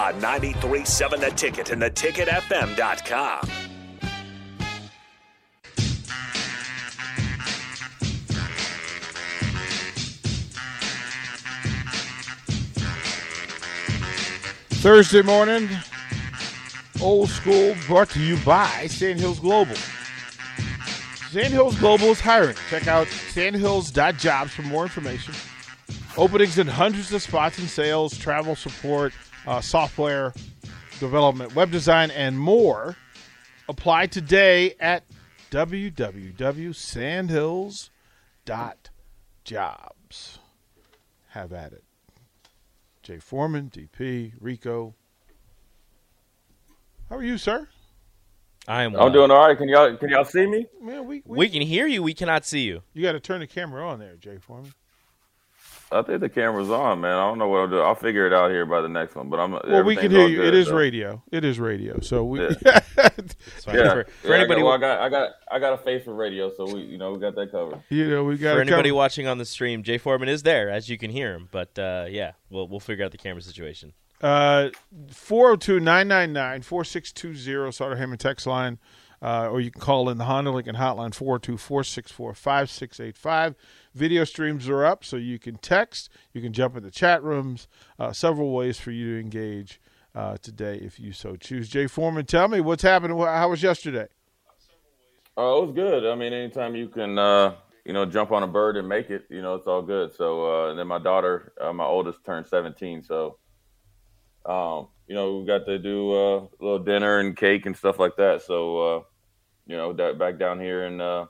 On 93.7 The Ticket and theticketfm.com. Thursday morning, old school brought to you by Sandhills Global. Sandhills Global is hiring. Check out sandhills.jobs for more information. Openings in hundreds of spots in sales, travel support, uh, software development, web design, and more. Apply today at www.sandhills.jobs. Have at it. Jay Foreman, DP, Rico. How are you, sir? I am. I'm doing all right. Can y'all can y'all see me? Man, we we, We can hear you. We cannot see you. you got to turn the camera on there, Jay Foreman. I think the camera's on, man. I don't know what I'll do. I'll figure it out here by the next one. But I'm. Well, we can hear you. good, it is so. radio. It is radio. So we. Fine. Yeah. For, for Yeah, anybody, I got, well, I got I got I got a face for radio, so we you know we got that covered. you know, we got for to anybody watching on the stream, Jay Foreman is there, as you can hear him. But uh, yeah, we'll we'll figure out the camera situation. Uh, 402-999-4620, Sauter Hammond text line. Uh, or you can call in the Honda Lincoln hotline 402-464-5685. Video streams are up, so you can text. You can jump in the chat rooms. Uh, several ways for you to engage uh, today if you so choose. Jay Foreman, tell me what's happening. How was yesterday? Oh, it was good. I mean, anytime you can, uh, you know, jump on a bird and make it, you know, it's all good. So, uh, and then my daughter, my oldest, turned 17. So, um, you know, we got to do a little dinner and cake and stuff like that. So, you know, that back down here in uh,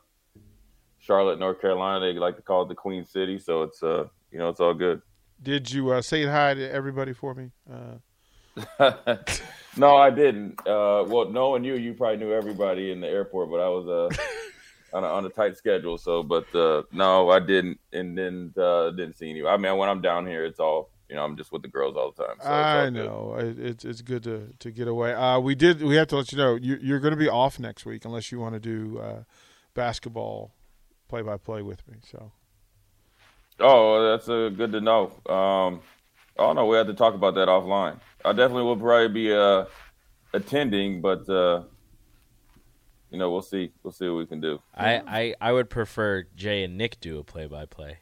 Charlotte, North Carolina, they like to call it the Queen City. So it's, uh, you know, it's all good. Did you uh, say hi to everybody for me? Uh, no, I didn't. Uh, well, knowing you, you probably knew everybody in the airport, but I was uh, on, a, on a tight schedule. So, but uh, no, I didn't, and then uh, didn't see any. I mean, when I'm down here, it's all you know. I'm just with the girls all the time. So I good. know it, it's it's good to, to get away. Uh, we did. We have to let you know you, you're going to be off next week unless you want to do uh, basketball play by play with me. So Oh, that's uh, good to know. Um, oh no, we had to talk about that offline. I definitely will probably be uh, attending, but uh, you know, we'll see. We'll see what we can do. I, I, I would prefer Jay and Nick do a play by play.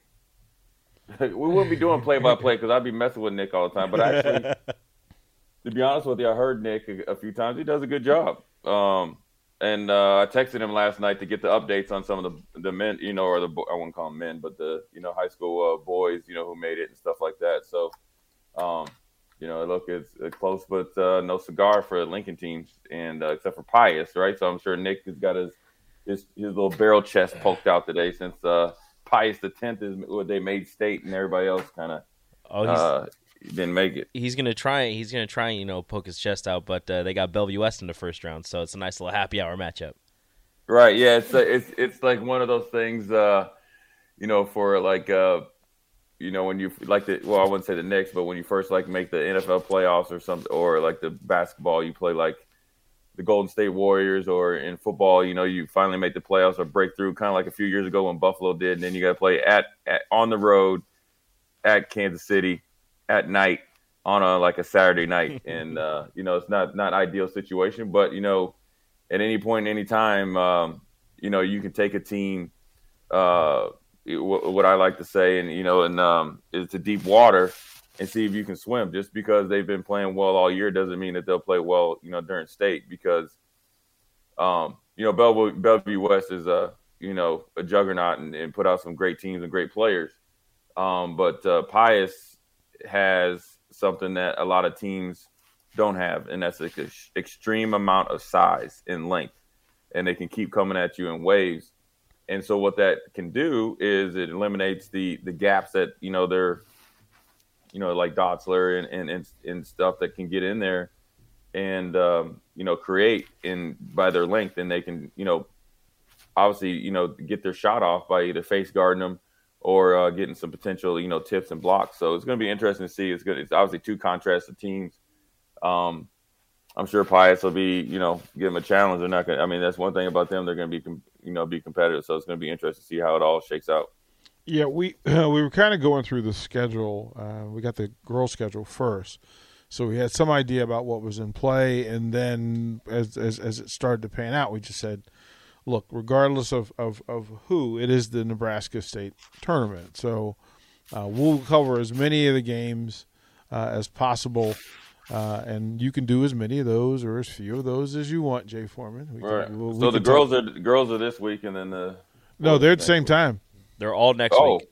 we wouldn't be doing play by play because I'd be messing with Nick all the time. But actually, to be honest with you, I heard Nick a, a few times. He does a good job. Um, and uh, I texted him last night to get the updates on some of the the men, you know, or the I wouldn't call them men, but the you know high school uh, boys, you know, who made it and stuff like that. So, um, you know, look, it's, it's close, but uh, no cigar for the Lincoln teams, and uh, except for Pius, right? So I'm sure Nick has got his his, his little barrel chest poked out today since uh, Pius the tenth is what they made state, and everybody else kind of Oh, uh, didn't make it. he's gonna try. He's gonna try. And, you know, poke his chest out. But uh, they got Bellevue West in the first round, so it's a nice little happy hour matchup. Right. Yeah. It's it's it's like one of those things. Uh, you know, for like uh, you know, when you like the well, I wouldn't say the Knicks, but when you first like make the NFL playoffs or something, or like the basketball, you play like the Golden State Warriors, or in football, you know, you finally make the playoffs or break through, kind of like a few years ago when Buffalo did, and then you got to play at, at on the road at Kansas City at night on a like a Saturday night, and uh, you know, it's not not ideal situation, but you know, at any point, any time, um, you know, you can take a team. Uh, what, what I like to say, and you know, and um, is to deep water, and see if you can swim. Just because they've been playing well all year doesn't mean that they'll play well, you know, during state because, um, you know, Bellevue, West is a you know a juggernaut and, and put out some great teams and great players. Um, but uh, Pius has something that a lot of teams don't have, and that's an extreme amount of size and length, and they can keep coming at you in waves. And so what that can do is it eliminates the the gaps that you know they're, you know, like Dotzler and and and, and stuff that can get in there, and um, you know create in by their length, and they can you know, obviously you know get their shot off by either face guarding them or uh, getting some potential you know tips and blocks. So it's going to be interesting to see. It's good. It's obviously two contrasted teams. Um, I'm sure Pius will be, you know, give them a challenge. They're not going. to I mean, that's one thing about them. They're going to be, you know, be competitive. So it's going to be interesting to see how it all shakes out. Yeah, we uh, we were kind of going through the schedule. Uh, we got the girls' schedule first, so we had some idea about what was in play, and then as as, as it started to pan out, we just said, look, regardless of, of, of who, it is the Nebraska State tournament. So uh, we'll cover as many of the games uh, as possible. Uh, and you can do as many of those or as few of those as you want, Jay Foreman. We right. Can, we'll, so the girls talk. are the girls are this week, and then the no, they're at the same week. time. They're all next oh. week.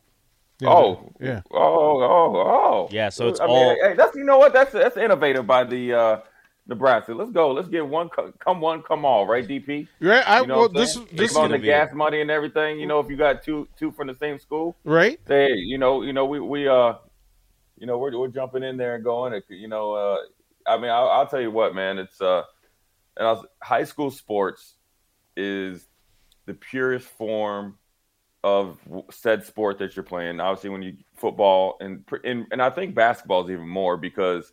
Yeah, oh, yeah. Oh, oh, oh. Yeah. So it's I all. Mean, hey, that's you know what? That's that's innovative by the uh, Nebraska. Let's go. Let's get one. Come one, come all. Right, DP. Right. I you know well, this this on the gas money and everything. You know, if you got two two from the same school, right? Say, you know, you know, we we uh, you know, we're we're jumping in there and going. You know, uh, I mean, I'll, I'll, tell you what, man. It's uh, and was, high school sports is the purest form of said sport that you're playing. Obviously, when you football and and and I think basketball is even more because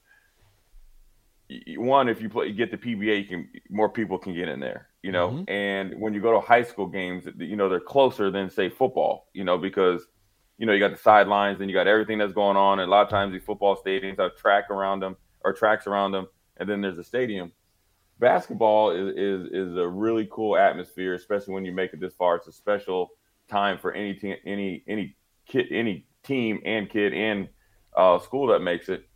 one, if you play, you get the PBA, you can more people can get in there. You know, mm-hmm. and when you go to high school games, you know they're closer than say football. You know because you know you got the sidelines and you got everything that's going on. And a lot of times these football stadiums have track around them or tracks around them, and then there's a stadium. Basketball is, is is a really cool atmosphere, especially when you make it this far. It's a special time for any team, any any kid, any team and kid and uh, school that makes it,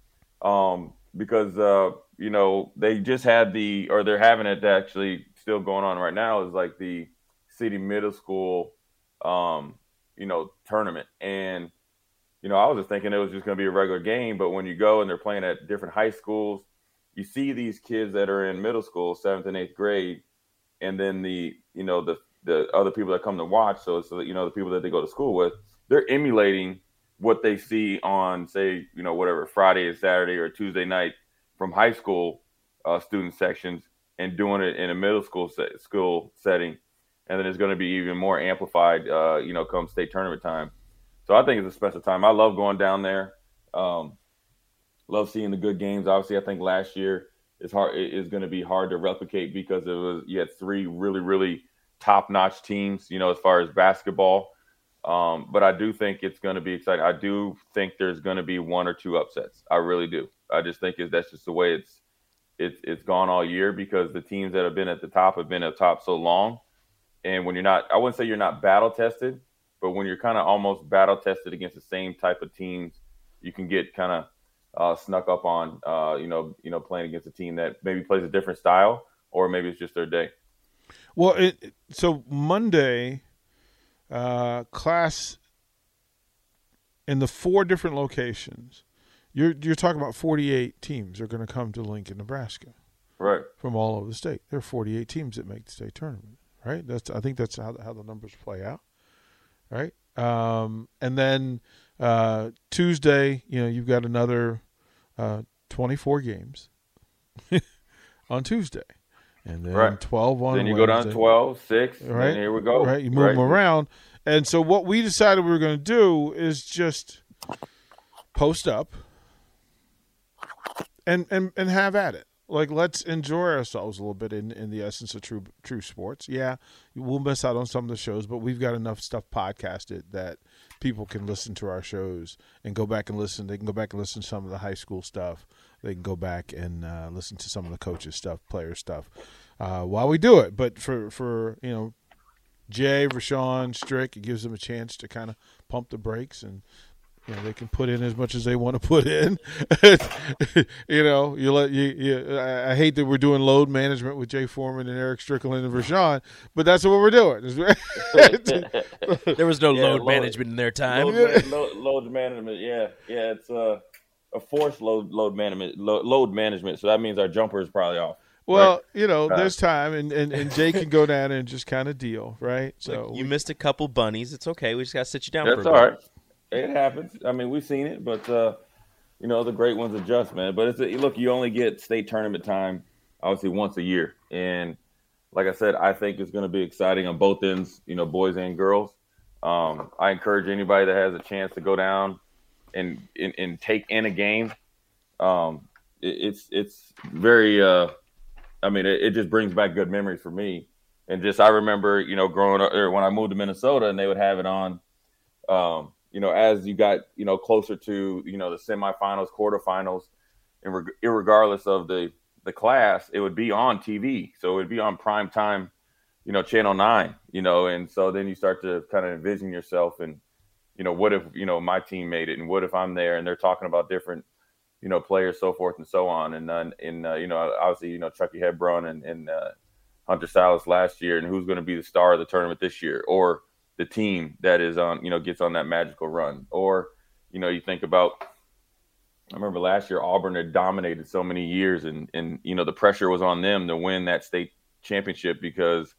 um, because uh, you know they just had the or they're having it actually still going on right now is like the city middle school, um, you know, tournament. And you know, I was just thinking it was just going to be a regular game, but when you go and they're playing at different high schools, you see these kids that are in middle school, seventh and eighth grade, and then the you know the the other people that come to watch. So so you know the people that they go to school with, they're emulating what they see on say you know whatever Friday and Saturday or Tuesday night from high school uh, student sections and doing it in a middle school set, school setting, and then it's going to be even more amplified. Uh, you know, come state tournament time. So I think it's a special time. I love going down there. Um, love seeing the good games. Obviously, I think last year is hard is going to be hard to replicate because it was you had three really really top notch teams. You know, as far as basketball. Um, but I do think it's going to be exciting. I do think there's going to be one or two upsets. I really do. I just think that's just the way it's it's it's gone all year because the teams that have been at the top have been at top so long. And when you're not, I wouldn't say you're not battle tested, but when you're kind of almost battle tested against the same type of teams, you can get kind of uh, snuck up on, uh, you know, you know, playing against a team that maybe plays a different style, or maybe it's just their day. Well, it, so Monday, uh, class in the four different locations, you're you're talking about 48 teams are going to come to Lincoln, Nebraska, right? From all over the state. There are 48 teams that make the state tournament, right? That's I think that's how how the numbers play out right? Um, and then uh, Tuesday, you know, you've got another uh, 24 games on Tuesday. And then right. 12 on Then you Wednesday. go down 12, 6, right? here we go. Right, you move right. them around. And so what we decided we were going to do is just post up and, and, and have at it like let's enjoy ourselves a little bit in, in the essence of true true sports. Yeah, we'll miss out on some of the shows, but we've got enough stuff podcasted that people can listen to our shows and go back and listen. They can go back and listen to some of the high school stuff. They can go back and uh, listen to some of the coaches stuff, player stuff, uh, while we do it. But for for you know, Jay, Rashawn, Strick, it gives them a chance to kind of pump the brakes and you know they can put in as much as they want to put in. you know, you let you, you. I hate that we're doing load management with Jay Foreman and Eric Strickland and Rashawn, but that's what we're doing. there was no yeah, load, load, management in their time. Load, load, load, management, yeah, yeah, it's uh, a forced load load management load, load management. So that means our jumper is probably off. Well, right. you know, there's time, and, and, and Jay can go down and just kind of deal, right? So you we, missed a couple bunnies. It's okay. We just got to sit you down. That's all right. It happens. I mean, we've seen it, but uh, you know, the great ones adjust, man. But it's a, look, you only get state tournament time, obviously once a year, and like I said, I think it's going to be exciting on both ends. You know, boys and girls. Um, I encourage anybody that has a chance to go down and and, and take in a game. Um, it, it's it's very. Uh, I mean, it, it, just brings back good memories for me. And just I remember, you know, growing up or when I moved to Minnesota, and they would have it on. Um, you know, as you got you know closer to you know the semifinals, quarterfinals, and reg- regardless of the the class, it would be on TV. So it would be on prime time, you know, Channel Nine. You know, and so then you start to kind of envision yourself and you know, what if you know my team made it, and what if I'm there, and they're talking about different, you know, players, so forth and so on, and then, and uh, you know, obviously, you know, Chucky Hepburn and, and uh, Hunter Sallis last year, and who's going to be the star of the tournament this year, or the team that is on, you know, gets on that magical run, or you know, you think about. I remember last year Auburn had dominated so many years, and and you know the pressure was on them to win that state championship because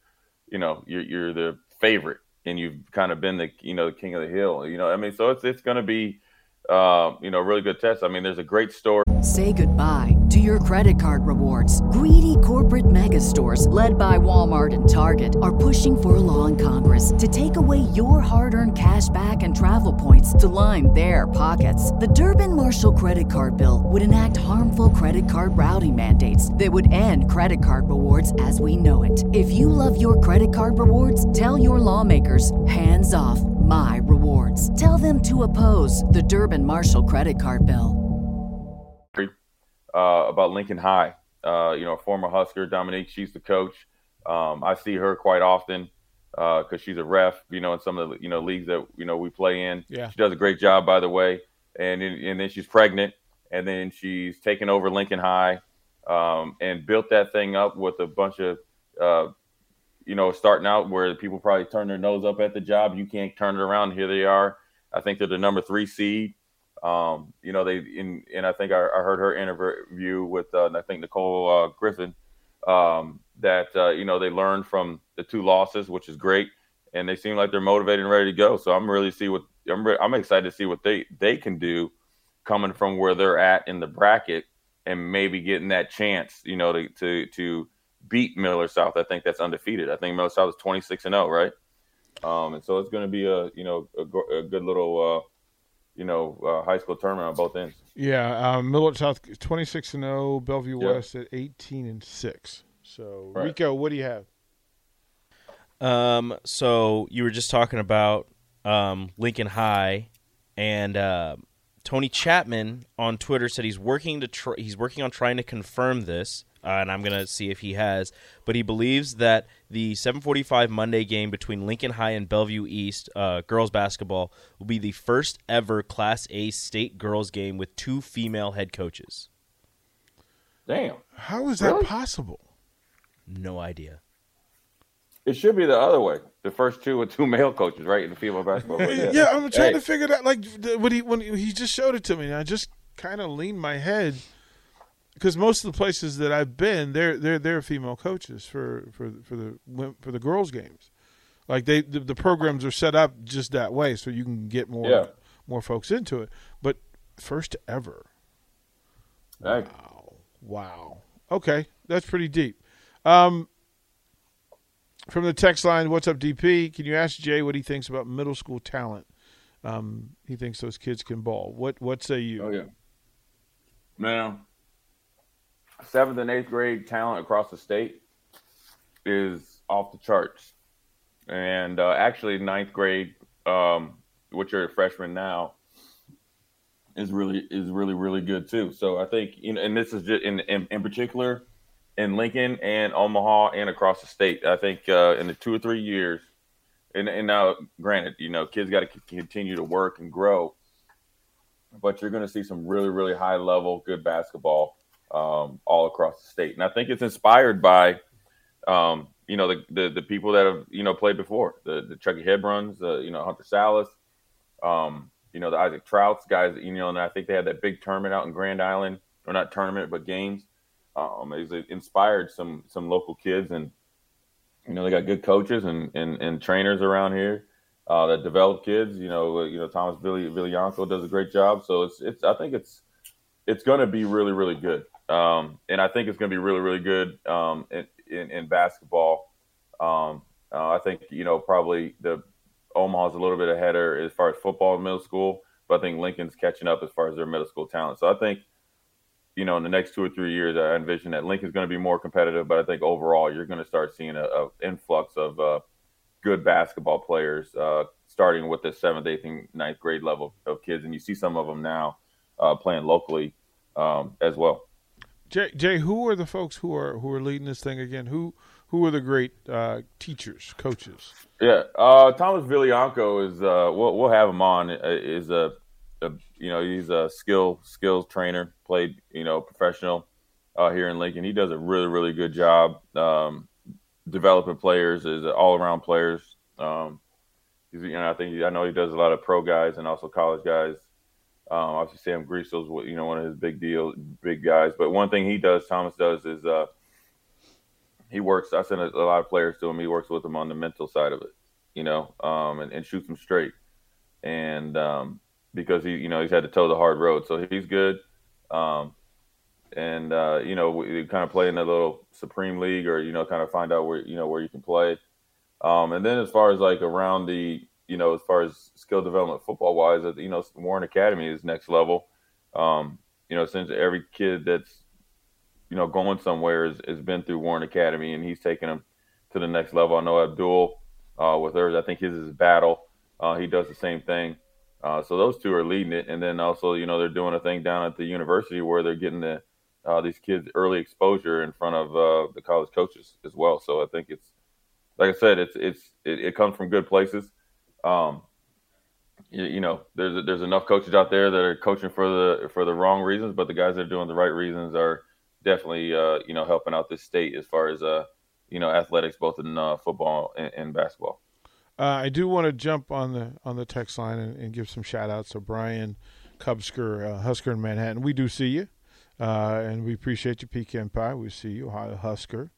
you know you're, you're the favorite and you've kind of been the you know the king of the hill. You know, I mean, so it's it's going to be uh, you know, really good test. I mean, there's a great story. Say goodbye to your credit card rewards. Greedy corporate mega stores, led by Walmart and Target, are pushing for a law in Congress to take away your hard earned cash back and travel points to line their pockets. The Durbin Marshall credit card bill would enact harmful credit card routing mandates that would end credit card rewards as we know it. If you love your credit card rewards, tell your lawmakers hands off my rewards. Tell them to oppose the Durbin Marshall credit card bill. Uh, about Lincoln High, uh, you know, a former Husker, Dominique, she's the coach. Um, I see her quite often because uh, she's a ref, you know, in some of the you know leagues that you know we play in. Yeah. She does a great job, by the way. And and then she's pregnant, and then she's taken over Lincoln High um, and built that thing up with a bunch of uh, you know, starting out where people probably turn their nose up at the job. You can't turn it around. Here they are. I think they're the number three seed. Um, you know, they in, and I think I, I heard her interview with uh, I think Nicole uh, Griffin um, that uh, you know they learned from the two losses, which is great, and they seem like they're motivated and ready to go. So I'm really see what I'm, re- I'm excited to see what they they can do coming from where they're at in the bracket and maybe getting that chance, you know, to to to beat Millard South. I think that's undefeated. I think Millard South is 26 and 0, right? Um, and so it's going to be a you know a, a good little uh, you know uh, high school tournament on both ends. Yeah, um, Millard South 26 and 0, Bellevue yep. West at 18 and 6. So right. Rico, what do you have? Um, so you were just talking about um, Lincoln High, and uh, Tony Chapman on Twitter said he's working to tr- he's working on trying to confirm this uh, and I'm gonna see if he has. But he believes that the 7:45 Monday game between Lincoln High and Bellevue East uh, girls basketball will be the first ever Class A state girls game with two female head coaches. Damn! How is that really? possible? No idea. It should be the other way. The first two with two male coaches, right, in the female basketball. yeah. yeah, I'm trying hey. to figure that. Like when he when he just showed it to me, I just kind of leaned my head because most of the places that I've been, they're they're they're female coaches for for for the for the girls games. Like they the, the programs are set up just that way, so you can get more yeah. more folks into it. But first ever. Wow! Wow. Okay, that's pretty deep. Um, from the text line, what's up, DP? Can you ask Jay what he thinks about middle school talent? Um, he thinks those kids can ball. What what say you? Oh yeah, man seventh and eighth grade talent across the state is off the charts. And uh, actually, ninth grade, um, which are freshmen now, is really is really really good too. So I think you know, and this is just in in, in particular in Lincoln and Omaha and across the state. I think uh, in the two or three years, and, and now granted, you know, kids got to continue to work and grow. but you're going to see some really, really high level, good basketball um, all across the state. And I think it's inspired by, um, you know, the, the, the people that have you know played before, the the Chucky Hepburns, uh, you know, Hunter Sallis, um, you know, the Isaac Traudts guys. You know, and I think they had that big tournament out in Grand Island, or not tournament, but games. Um, it inspired some some local kids, and you know, they got good coaches and and, and trainers around here. Uh, that develop kids, you know, you know Thomas Billy Villianco does a great job. So it's it's I think it's it's going to be really really good. Um, and I think it's going to be really, really good um, in, in, in, basketball. Um, uh, I think you know probably the Omaha's a little bit ahead as far as football in middle school, but I think Lincoln's catching up as far as their middle school talent. So I think you know in the next two or three years, I envision that Lincoln's going to be more competitive. But I think overall, you're going to start seeing a, a influx of uh, good basketball players, uh, starting with the seventh, eighth, and ninth grade level of kids, and you see some of them now uh, playing locally um, as well. Jay, Jay, who are the folks who are who are leading this thing again? Who who are the great uh, teachers, coaches? Yeah, uh, Thomas Villianco is. Uh, we'll we'll have him on. Uh, is a, a, you know he's a skill skills trainer. Played you know professional uh, here in Lincoln. He does a really really good job um, developing players. Is all around players. Um, he's, you know I think I know he does a lot of pro guys and also college guys. Um, obviously, Sam Griesel's you know one of his big deal, big guys. But one thing he does, Thomas does, is uh, he works. I send a, a, lot of players to him. He works with them on the mental side of it, you know, um, and, and shoots them straight. And um, because he, you know, he's had to toe the hard road, so he's good. Um, and uh, you know, we kind of play in a little supreme league, or you know, kind of find out where you know where you can play. Um, and then as far as like around the you know, as far as skill development football wise, you know, Warren Academy is next level. Um, you know, since every kid that's, you know, going somewhere has, been through Warren Academy and he's taking them to the next level. I know Abdul uh, with hers, I think his is battle. Uh, he does the same thing. Uh, so those two are leading it. And then also, you know, they're doing a thing down at the university where they're getting the, uh, these kids early exposure in front of uh, the college coaches as well. So I think it's, like I said, it's, it's, it, it comes from good places. Um, you, you, know, there's there's enough coaches out there that are coaching for the for the wrong reasons, but the guys that are doing the right reasons are definitely uh, you know helping out this state as far as uh, you know athletics, both in uh, football and, and basketball. Uh, I do want to jump on the on the text line and, and give some shout outs. So Brian Cubsker, uh, Husker in Manhattan, we do see you, uh, and we appreciate you, Pecan Pie. We see you, Ohio Husker.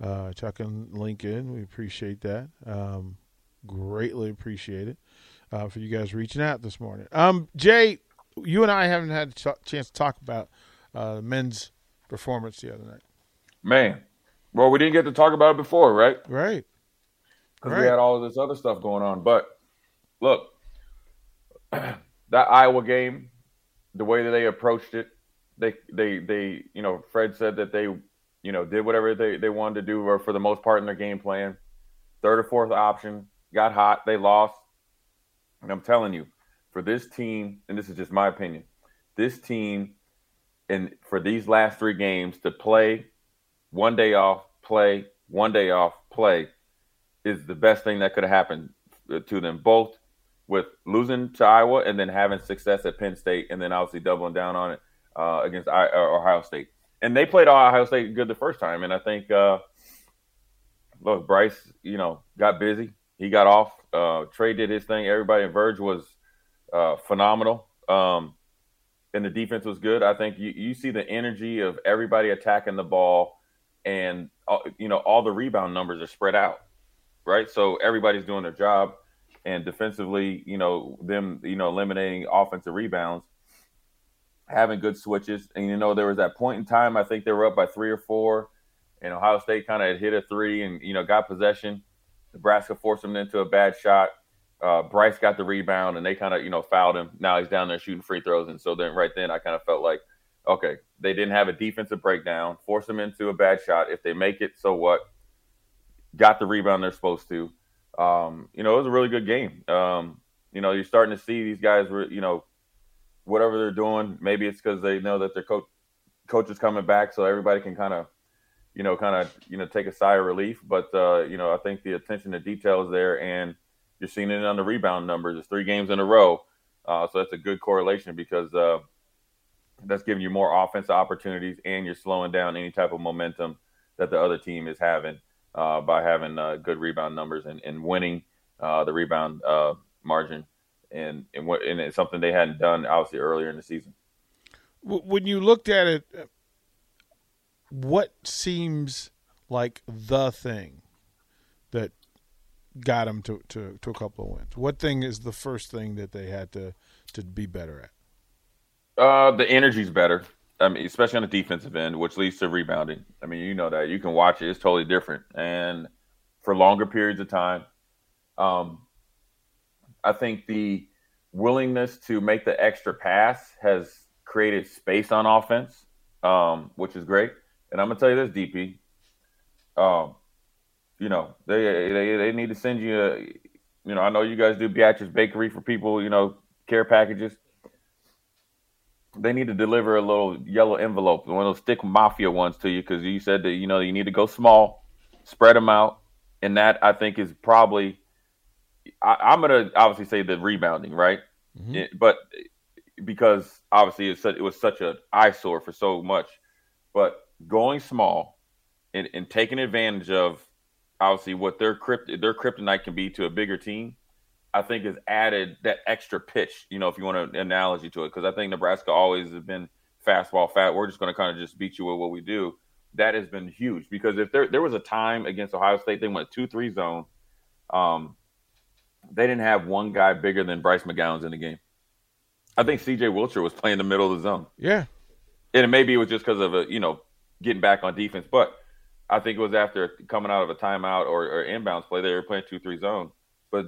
Uh, Chuck and Lincoln, we appreciate that. Um, greatly appreciate it uh, for you guys reaching out this morning. Um, Jay, you and I haven't had a ch- chance to talk about uh, men's performance the other night. Man, well, we didn't get to talk about it before, right? Right. Because right. we had all of this other stuff going on. But look, that Iowa game, the way that they approached it, they they they you know Fred said that they you know did whatever they they wanted to do or for the most part in their game plan. Third or fourth option, got hot, they lost. And I'm telling you, for this team, and this is just my opinion, this team, and for these last three games to play one day off, play one day off, play is the best thing that could have happened to them both with losing to Iowa and then having success at Penn State and then obviously doubling down on it uh, against I- uh, Ohio State. And they played Ohio State good the first time. And I think, uh, look, Bryce, you know, got busy. He got off. Uh, Trey did his thing. Everybody in Verge was uh, phenomenal. Um, and the defense was good. I think you, you see the energy of everybody attacking the ball, and uh, you know all the rebound numbers are spread out, right? So everybody's doing their job, and defensively, you know them, you know eliminating offensive rebounds, having good switches, and you know there was that point in time I think they were up by three or four, and Ohio State kind of hit a three and you know got possession, Nebraska forced him into a bad shot. Uh, Bryce got the rebound, and they kind of you know fouled him. Now he's down there shooting free throws, and so then right then I kind of felt like, okay, they didn't have a defensive breakdown, force them into a bad shot. If they make it, so what? Got the rebound they're supposed to. Um, you know, it was a really good game. Um, you know, you're starting to see these guys, were you know, whatever they're doing. Maybe it's because they know that their coach coach is coming back, so everybody can kind of you know, kind of, you know, take a sigh of relief. But, uh, you know, I think the attention to detail is there, and you're seeing it on the rebound numbers. It's three games in a row. Uh, so that's a good correlation because uh, that's giving you more offensive opportunities and you're slowing down any type of momentum that the other team is having uh, by having uh, good rebound numbers and, and winning uh, the rebound margin. And, and, and it's something they hadn't done obviously earlier in the season. When you looked at it, what seems like the thing that got them to, to, to a couple of wins? What thing is the first thing that they had to, to be better at? Uh, the energy's better. I mean, especially on the defensive end, which leads to rebounding. I mean, you know that you can watch it; it's totally different, and for longer periods of time. Um, I think the willingness to make the extra pass has created space on offense, um, which is great. And I'm gonna tell you this, DP. Um, you know, they they they need to send you a. You know, I know you guys do Beatrice Bakery for people. You know, care packages they need to deliver a little yellow envelope, one of those thick mafia ones to you, because you said that you know you need to go small, spread them out, and that I think is probably. I, am gonna obviously say the rebounding, right? Mm-hmm. It, but because obviously it's such, it was such an eyesore for so much, but going small and, and taking advantage of obviously what their crypt their kryptonite can be to a bigger team I think has added that extra pitch, you know, if you want an analogy to it, because I think Nebraska always has been fastball fat. We're just going to kind of just beat you with what we do. That has been huge because if there there was a time against Ohio State, they went two three zone. Um, they didn't have one guy bigger than Bryce McGowens in the game. I think C.J. Wilcher was playing the middle of the zone. Yeah, and maybe it was just because of a you know getting back on defense, but I think it was after coming out of a timeout or, or inbounds play they were playing two three zone. But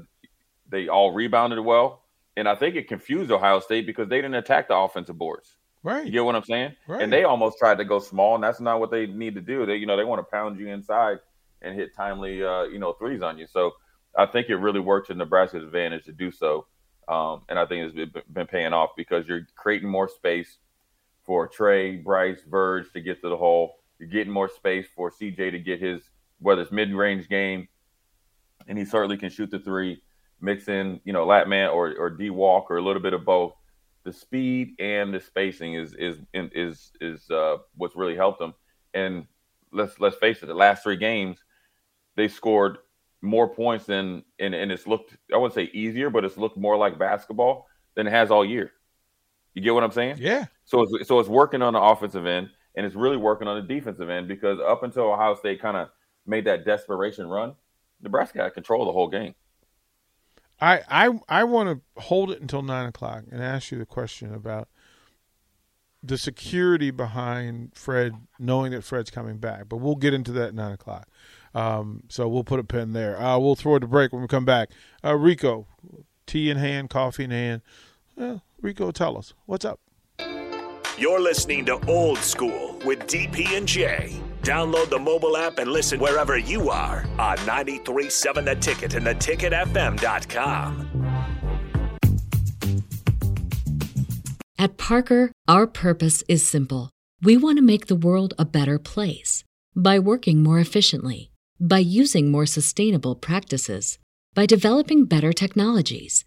they all rebounded well, and I think it confused Ohio State because they didn't attack the offensive boards. Right. You get what I'm saying? Right. And they almost tried to go small, and that's not what they need to do. They, you know, they want to pound you inside and hit timely, uh, you know, threes on you. So I think it really worked to Nebraska's advantage to do so. Um, and I think it's been paying off because you're creating more space for Trey, Bryce, Verge to get to the hole. You're getting more space for CJ to get his whether it's mid-range game, and he certainly can shoot the three mix in, you know, Lat Mayen or or D walk or a little bit of both. The speed and the spacing is is is is uh, what's really helped them. And let's let's face it, the last three games they scored more points than and, and it's looked I wouldn't say easier, but it's looked more like basketball than it has all year. You get what I'm saying? Yeah. So it's so it's working on the offensive end and it's really working on the defensive end because up until Ohio State kind of made that desperation run, Nebraska had control of the whole game. I I I want to hold it until nine o'clock and ask you the question about the security behind Fred knowing that Fred's coming back. But we'll get into that at nine o'clock. Um, so we'll put a pin there. Uh, we'll throw it to break when we come back. Uh, Rico, tea in hand, coffee in hand. Well, Rico, tell us what's up. You're listening to Old School with DP and J. Download the mobile app and listen wherever you are on 937 The Ticket and theticketfm.com. At Parker, our purpose is simple. We want to make the world a better place by working more efficiently, by using more sustainable practices, by developing better technologies.